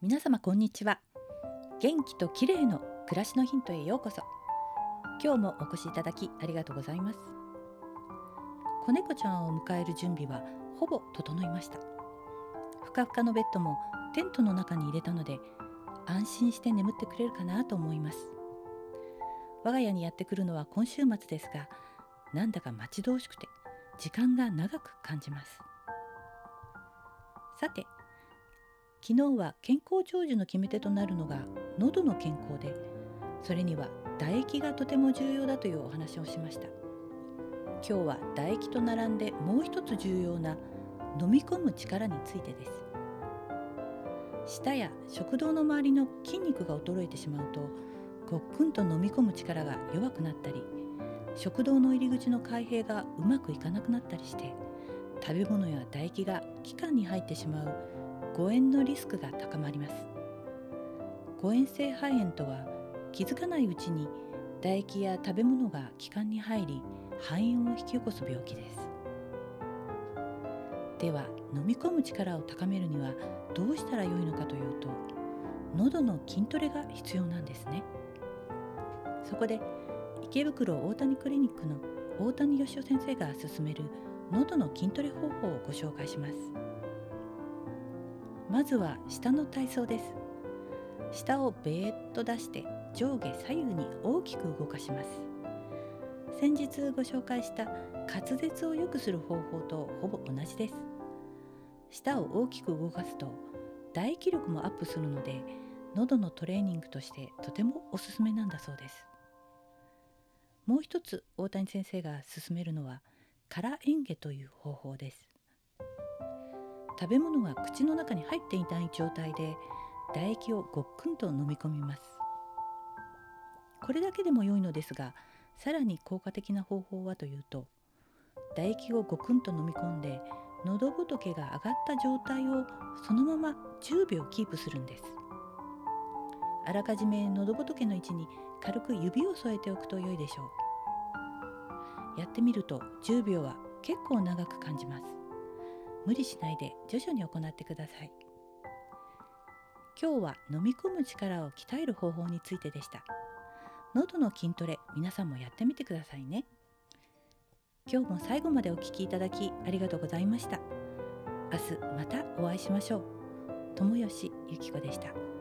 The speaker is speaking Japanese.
皆様こんにちは。元気と綺麗の暮らしのヒントへようこそ。今日もお越しいただきありがとうございます。子猫ちゃんを迎える準備はほぼ整いました。ふかふかのベッドもテントの中に入れたので安心して眠ってくれるかなと思います。我が家にやってくるのは今週末ですがなんだか待ち遠しくて時間が長く感じます。さて昨日は健康長寿の決め手となるのが喉の健康でそれには唾液がとても重要だというお話をしました。今日は唾液と並んでもう一つ重要な飲み込む力についてです。舌や食道の周りの筋肉が衰えてしまうとごっくんと飲み込む力が弱くなったり食道の入り口の開閉がうまくいかなくなったりして食べ物や唾液が気管に入ってしまう誤嚥のリスクが高まります。誤嚥性肺炎とは気づかないうちに唾液や食べ物が気管に入り肺炎を引き起こす病気です。では飲み込む力を高めるにはどうしたらよいのかというと喉の筋トレが必要なんですね。そこで池袋大谷クリニックの大谷義雄先生が勧める喉の筋トレ方法をご紹介します。まずは下の体操です。下をベーッと出して上下左右に大きく動かします。先日ご紹介した滑舌を良くする方法とほぼ同じです。舌を大きく動かすと唾液力もアップするので喉のトレーニングとしてとてもおすすめなんだそうです。もう一つ大谷先生が勧めるのは空嚥下という方法です。食べ物が口の中に入っていない状態で唾液をごっくんと飲み込みます。これだけでも良いのですがさらに効果的な方法はというと唾液をごくんと飲み込んで喉仏が上がった状態をそのまま10秒キープするんです。あらかじめ喉仏の位置に軽く指を添えておくと良いでしょう。やってみると10秒は結構長く感じます。無理しないで徐々に行ってください。今日は飲み込む力を鍛える方法についてでした。喉の筋トレ皆さんもやってみてくださいね。今日も最後までお聴きいただきありがとうございました。明日またお会いしましょう。友吉ゆき子でした。